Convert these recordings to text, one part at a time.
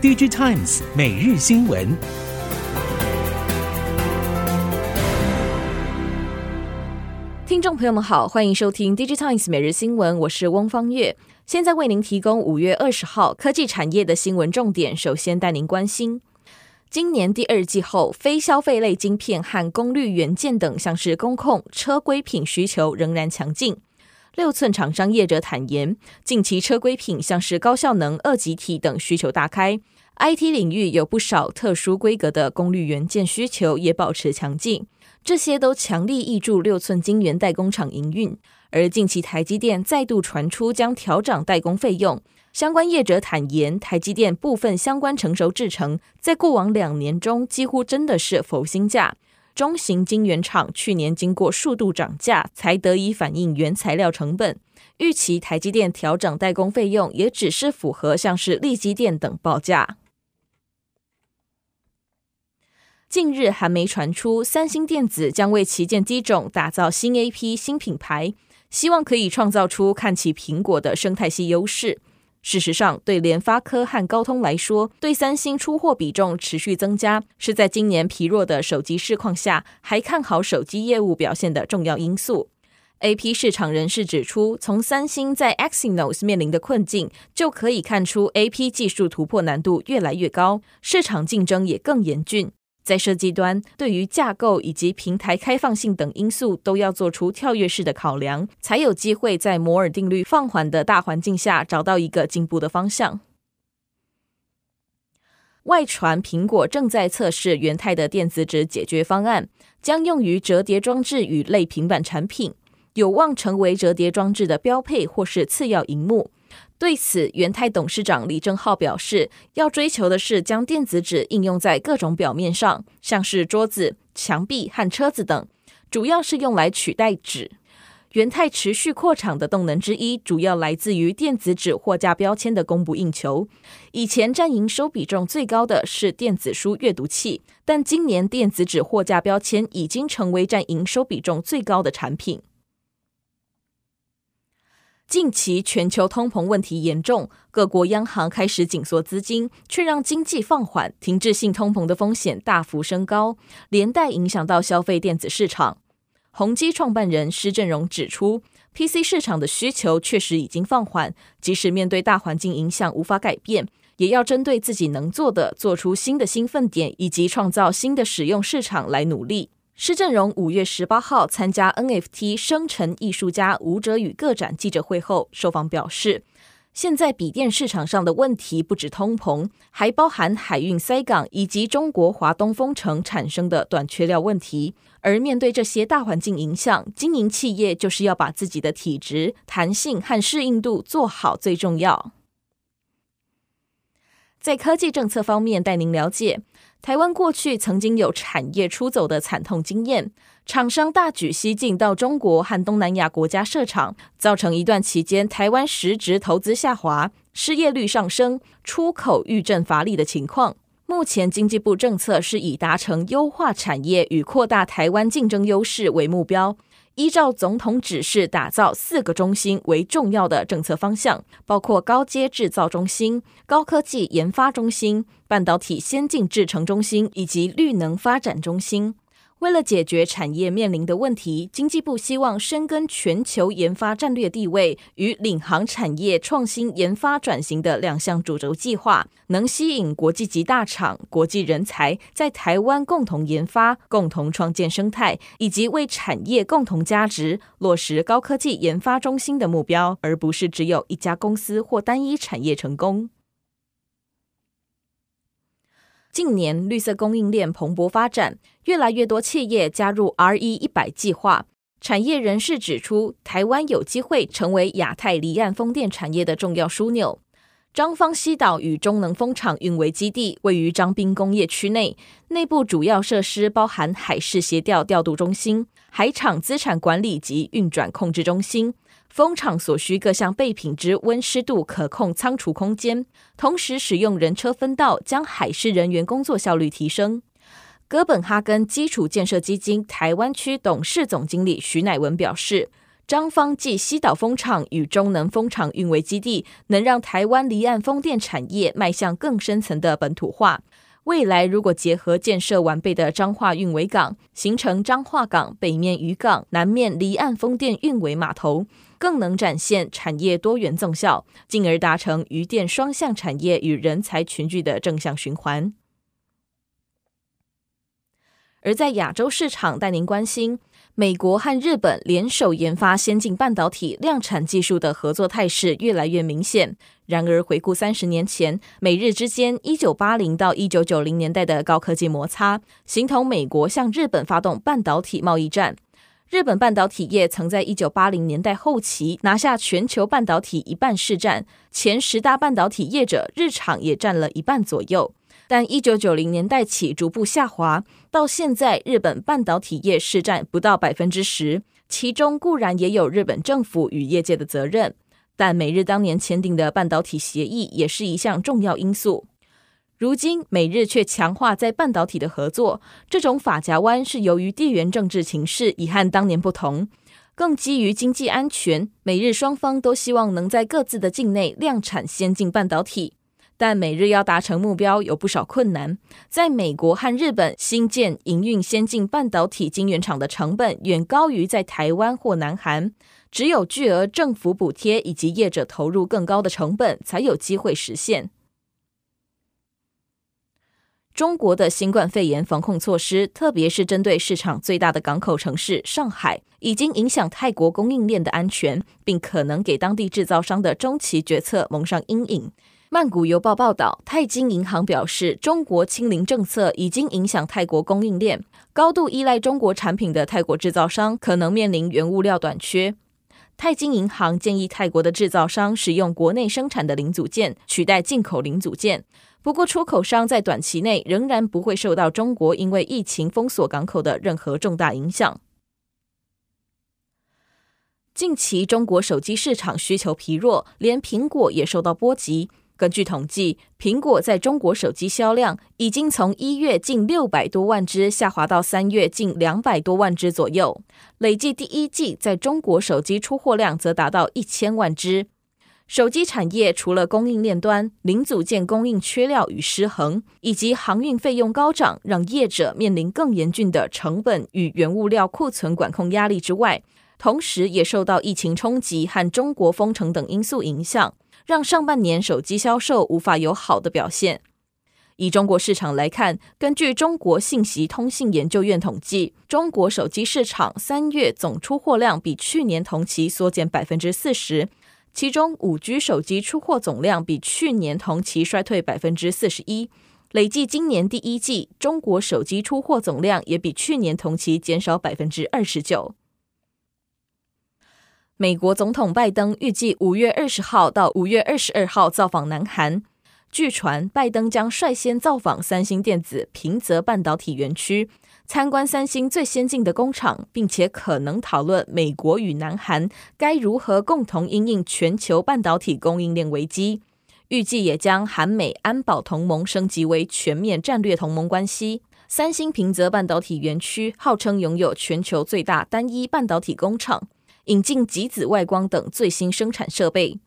DigiTimes 每日新闻，听众朋友们好，欢迎收听 DigiTimes 每日新闻，我是翁方月，现在为您提供五月二十号科技产业的新闻重点。首先带您关心，今年第二季后，非消费类晶片和功率元件等，像是工控、车规品需求仍然强劲。六寸厂商业者坦言，近期车规品像是高效能二极体等需求大开，IT 领域有不少特殊规格的功率元件需求也保持强劲，这些都强力挹注六寸晶圆代工厂营运。而近期台积电再度传出将调涨代工费用，相关业者坦言，台积电部分相关成熟制程在过往两年中几乎真的是佛心价。中型晶圆厂去年经过数度涨价，才得以反映原材料成本。预期台积电调整代工费用，也只是符合像是力积电等报价。近日还没传出三星电子将为旗舰机种打造新 AP 新品牌，希望可以创造出看齐苹果的生态系优势。事实上，对联发科和高通来说，对三星出货比重持续增加，是在今年疲弱的手机市况下，还看好手机业务表现的重要因素。AP 市场人士指出，从三星在 Exynos 面临的困境，就可以看出 AP 技术突破难度越来越高，市场竞争也更严峻。在设计端，对于架构以及平台开放性等因素都要做出跳跃式的考量，才有机会在摩尔定律放缓的大环境下找到一个进步的方向。外传苹果正在测试元太的电子纸解决方案，将用于折叠装置与类平板产品，有望成为折叠装置的标配或是次要荧幕。对此，元太董事长李正浩表示，要追求的是将电子纸应用在各种表面上，像是桌子、墙壁和车子等，主要是用来取代纸。元太持续扩厂的动能之一，主要来自于电子纸货架标签的供不应求。以前占营收比重最高的是电子书阅读器，但今年电子纸货架标签已经成为占营收比重最高的产品。近期全球通膨问题严重，各国央行开始紧缩资金，却让经济放缓，停滞性通膨的风险大幅升高，连带影响到消费电子市场。宏基创办人施振荣指出，PC 市场的需求确实已经放缓，即使面对大环境影响无法改变，也要针对自己能做的，做出新的兴奋点，以及创造新的使用市场来努力。施振荣五月十八号参加 NFT 生成艺术家吴哲宇个展记者会后，受访表示，现在笔电市场上的问题不止通膨，还包含海运塞港以及中国华东封城产生的短缺料问题。而面对这些大环境影响，经营企业就是要把自己的体质、弹性和适应度做好最重要。在科技政策方面，带您了解。台湾过去曾经有产业出走的惨痛经验，厂商大举西进到中国和东南亚国家设厂，造成一段期间台湾实质投资下滑、失业率上升、出口遇阵乏力的情况。目前经济部政策是以达成优化产业与扩大台湾竞争优势为目标。依照总统指示，打造四个中心为重要的政策方向，包括高阶制造中心、高科技研发中心、半导体先进制程中心以及绿能发展中心。为了解决产业面临的问题，经济部希望深耕全球研发战略地位与领航产业创新研发转型的两项主轴计划，能吸引国际级大厂、国际人才在台湾共同研发、共同创建生态，以及为产业共同加值，落实高科技研发中心的目标，而不是只有一家公司或单一产业成功。近年绿色供应链蓬勃发展，越来越多企业加入 RE 一百计划。产业人士指出，台湾有机会成为亚太离岸风电产业的重要枢纽。彰芳西岛与中能风场运维基地位于彰滨工业区内，内部主要设施包含海事协调调度中心、海场资产管理及运转控制中心。风场所需各项备品之温湿度可控仓储空间，同时使用人车分道，将海事人员工作效率提升。哥本哈根基础建设基金台湾区董事总经理徐乃文表示，张方继西岛风场与中能风场运维基地，能让台湾离岸风电产业迈向更深层的本土化。未来如果结合建设完备的彰化运维港，形成彰化港北面渔港、南面离岸风电运维码头，更能展现产业多元纵效，进而达成渔电双向产业与人才群聚的正向循环。而在亚洲市场，带您关心。美国和日本联手研发先进半导体量产技术的合作态势越来越明显。然而，回顾三十年前，美日之间一九八零到一九九零年代的高科技摩擦，形同美国向日本发动半导体贸易战。日本半导体业曾在一九八零年代后期拿下全球半导体一半市占，前十大半导体业者日厂也占了一半左右。但一九九零年代起逐步下滑，到现在日本半导体业市占不到百分之十，其中固然也有日本政府与业界的责任，但美日当年签订的半导体协议也是一项重要因素。如今美日却强化在半导体的合作，这种法夹弯是由于地缘政治情势已和当年不同，更基于经济安全，美日双方都希望能在各自的境内量产先进半导体。但每日要达成目标有不少困难，在美国和日本新建营运先进半导体晶圆厂的成本远高于在台湾或南韩，只有巨额政府补贴以及业者投入更高的成本，才有机会实现。中国的新冠肺炎防控措施，特别是针对市场最大的港口城市上海，已经影响泰国供应链的安全，并可能给当地制造商的中期决策蒙上阴影。曼谷邮报报道，泰金银行表示，中国清零政策已经影响泰国供应链，高度依赖中国产品的泰国制造商可能面临原物料短缺。泰金银行建议泰国的制造商使用国内生产的零组件取代进口零组件，不过出口商在短期内仍然不会受到中国因为疫情封锁港口的任何重大影响。近期中国手机市场需求疲弱，连苹果也受到波及。根据统计，苹果在中国手机销量已经从一月近六百多万只下滑到三月近两百多万只左右。累计第一季在中国手机出货量则达到一千万只。手机产业除了供应链端零组件供应缺料与失衡，以及航运费用高涨，让业者面临更严峻的成本与原物料库存管控压力之外，同时也受到疫情冲击和中国封城等因素影响。让上半年手机销售无法有好的表现。以中国市场来看，根据中国信息通信研究院统计，中国手机市场三月总出货量比去年同期缩减百分之四十，其中五 G 手机出货总量比去年同期衰退百分之四十一。累计今年第一季，中国手机出货总量也比去年同期减少百分之二十九。美国总统拜登预计五月二十号到五月二十二号造访南韩。据传，拜登将率先造访三星电子平泽半导体园区，参观三星最先进的工厂，并且可能讨论美国与南韩该如何共同应应全球半导体供应链危机。预计也将韩美安保同盟升级为全面战略同盟关系。三星平泽半导体园区号称拥有全球最大单一半导体工厂。引进极紫外光等最新生产设备。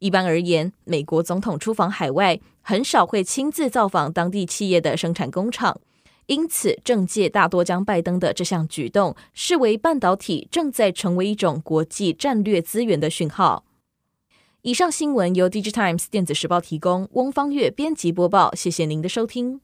一般而言，美国总统出访海外很少会亲自造访当地企业的生产工厂，因此政界大多将拜登的这项举动视为半导体正在成为一种国际战略资源的讯号。以上新闻由《Digitimes 电子时报》提供，翁方月编辑播报。谢谢您的收听。